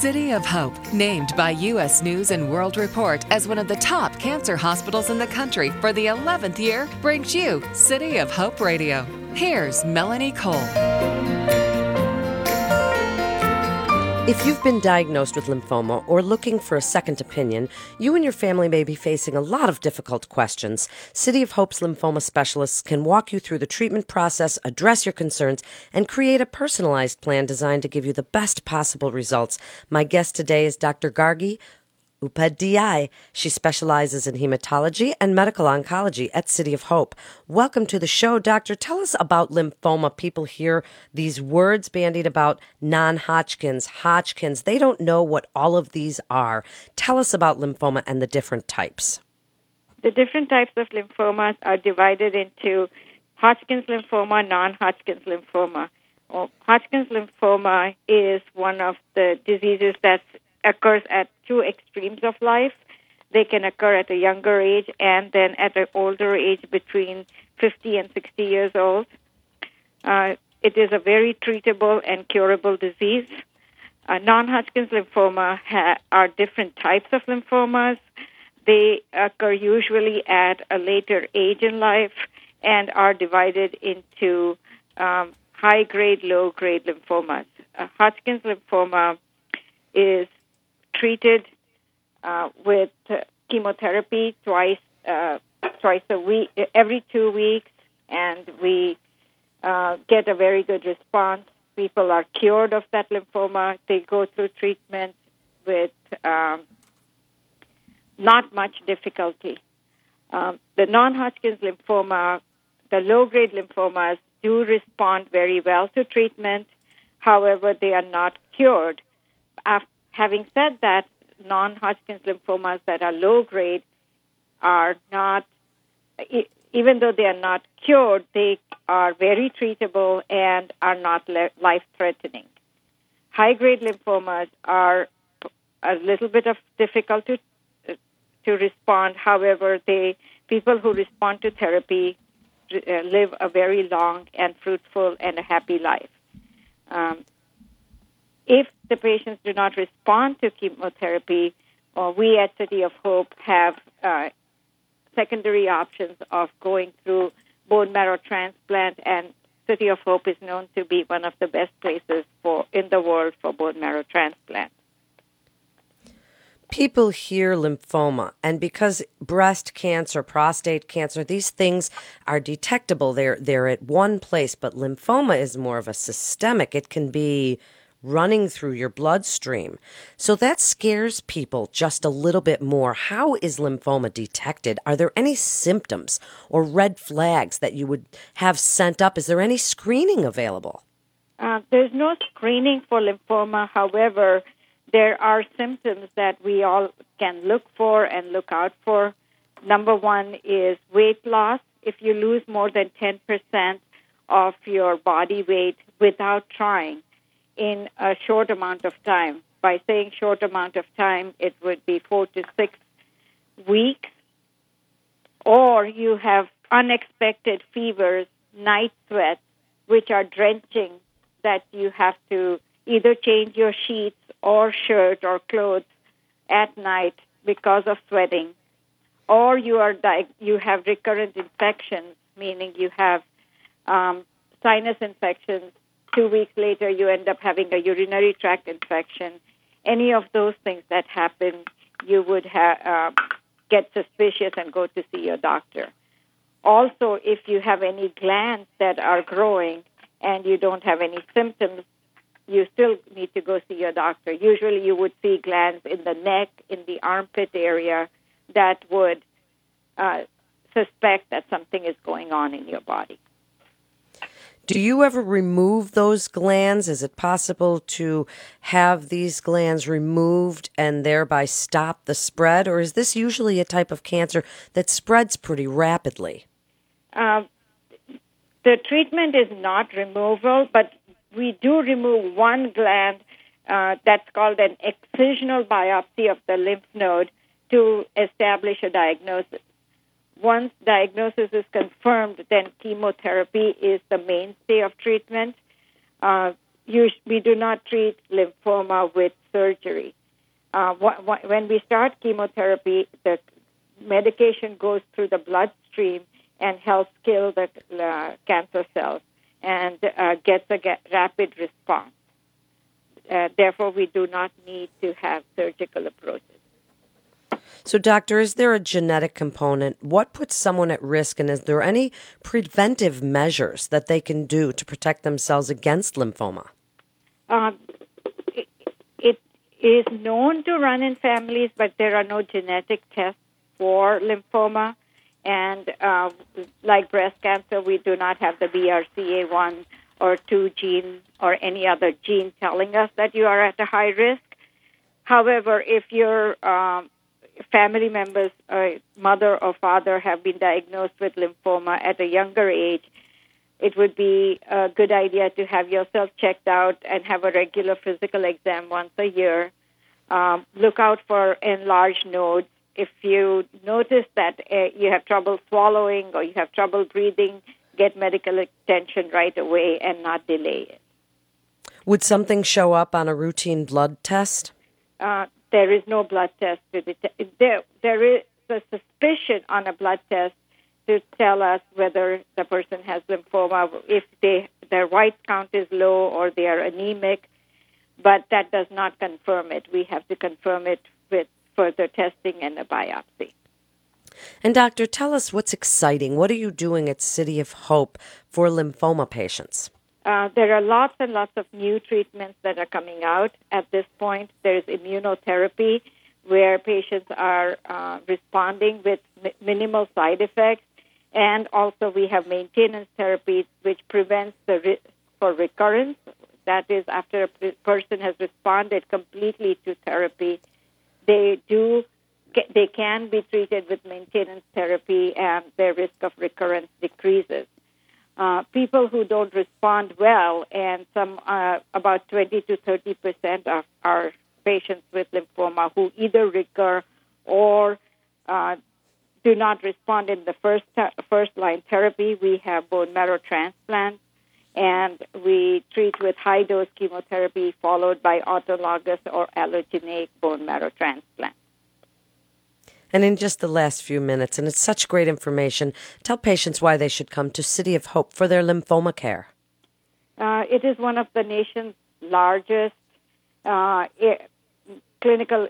City of Hope, named by U.S. News and World Report as one of the top cancer hospitals in the country for the 11th year, brings you City of Hope Radio. Here's Melanie Cole. If you've been diagnosed with lymphoma or looking for a second opinion, you and your family may be facing a lot of difficult questions. City of Hope's lymphoma specialists can walk you through the treatment process, address your concerns, and create a personalized plan designed to give you the best possible results. My guest today is Dr. Gargi Upadhyay. She specializes in hematology and medical oncology at City of Hope. Welcome to the show, Doctor. Tell us about lymphoma. People hear these words bandied about non Hodgkin's, Hodgkin's. They don't know what all of these are. Tell us about lymphoma and the different types. The different types of lymphomas are divided into Hodgkin's lymphoma, non Hodgkin's lymphoma. Well, Hodgkin's lymphoma is one of the diseases that's occurs at two extremes of life. They can occur at a younger age and then at an older age between 50 and 60 years old. Uh, it is a very treatable and curable disease. Uh, non-Hodgkin's lymphoma ha- are different types of lymphomas. They occur usually at a later age in life and are divided into um, high-grade, low-grade lymphomas. Uh, Hodgkin's lymphoma is treated uh, with chemotherapy twice uh, twice a week, every two weeks, and we uh, get a very good response. People are cured of that lymphoma. They go through treatment with um, not much difficulty. Um, the non-Hodgkin's lymphoma, the low-grade lymphomas, do respond very well to treatment. However, they are not cured. After Having said that, non Hodgkin's lymphomas that are low grade are not, even though they are not cured, they are very treatable and are not life threatening. High grade lymphomas are a little bit of difficult to, to respond. However, they people who respond to therapy uh, live a very long and fruitful and a happy life. Um, if the patients do not respond to chemotherapy, uh, we at City of Hope have uh, secondary options of going through bone marrow transplant, and City of Hope is known to be one of the best places for in the world for bone marrow transplant. People hear lymphoma, and because breast cancer, prostate cancer, these things are detectable, they're they're at one place. But lymphoma is more of a systemic. It can be running through your bloodstream. So that scares people just a little bit more. How is lymphoma detected? Are there any symptoms or red flags that you would have sent up? Is there any screening available? Uh, there's no screening for lymphoma. However, there are symptoms that we all can look for and look out for. Number one is weight loss. If you lose more than 10% of your body weight without trying, in a short amount of time. By saying short amount of time, it would be four to six weeks. Or you have unexpected fevers, night sweats, which are drenching, that you have to either change your sheets or shirt or clothes at night because of sweating. Or you are di- you have recurrent infections, meaning you have um, sinus infections two weeks later you end up having a urinary tract infection. Any of those things that happen, you would ha- uh, get suspicious and go to see your doctor. Also, if you have any glands that are growing and you don't have any symptoms, you still need to go see your doctor. Usually, you would see glands in the neck, in the armpit area that would uh, suspect that something is going on in your body. Do you ever remove those glands? Is it possible to have these glands removed and thereby stop the spread? Or is this usually a type of cancer that spreads pretty rapidly? Uh, the treatment is not removal, but we do remove one gland uh, that's called an excisional biopsy of the lymph node to establish a diagnosis once diagnosis is confirmed, then chemotherapy is the mainstay of treatment. Uh, you, we do not treat lymphoma with surgery. Uh, wh- wh- when we start chemotherapy, the medication goes through the bloodstream and helps kill the uh, cancer cells and uh, gets a get rapid response. Uh, therefore, we do not need to have surgical approaches. So, doctor, is there a genetic component? What puts someone at risk, and is there any preventive measures that they can do to protect themselves against lymphoma? Um, it, it is known to run in families, but there are no genetic tests for lymphoma. And uh, like breast cancer, we do not have the BRCA1 or 2 gene or any other gene telling us that you are at a high risk. However, if your um, family members, uh, mother or father, have been diagnosed with lymphoma at a younger age, it would be a good idea to have yourself checked out and have a regular physical exam once a year. Um, look out for enlarged nodes if you notice that uh, you have trouble swallowing or you have trouble breathing, get medical attention right away and not delay it. Would something show up on a routine blood test? Uh, there is no blood test to detect. There, there is a suspicion on a blood test to tell us whether the person has lymphoma, if they, their white count is low or they are anemic, but that does not confirm it. We have to confirm it with further testing and a biopsy. And, doctor, tell us what's exciting. What are you doing at City of Hope for lymphoma patients? Uh, there are lots and lots of new treatments that are coming out at this point. There's immunotherapy where patients are uh, responding with mi- minimal side effects. And also, we have maintenance therapy, which prevents the risk for recurrence. That is, after a person has responded completely to therapy, they do they can be treated with maintenance therapy and their risk of recurrence decreases. Uh, people who don't respond well, and some uh, about 20 to 30 percent of our patients with lymphoma who either recur or uh, do not respond in the first first line therapy. We have bone marrow transplant, and we treat with high dose chemotherapy followed by autologous or allogeneic bone marrow transplant. And in just the last few minutes, and it's such great information, tell patients why they should come to City of Hope for their lymphoma care. Uh, it is one of the nation's largest uh, clinical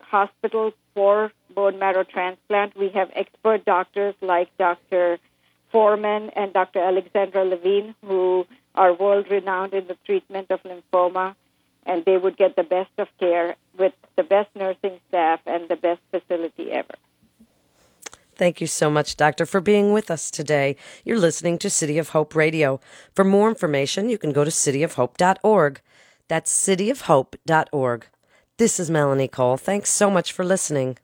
hospitals for bone marrow transplant. We have expert doctors like Dr. Forman and Dr. Alexandra Levine, who are world renowned in the treatment of lymphoma and they would get the best of care with the best nursing staff and the best facility ever. Thank you so much, Doctor, for being with us today. You're listening to City of Hope Radio. For more information, you can go to cityofhope.org. That's cityofhope.org. This is Melanie Cole. Thanks so much for listening.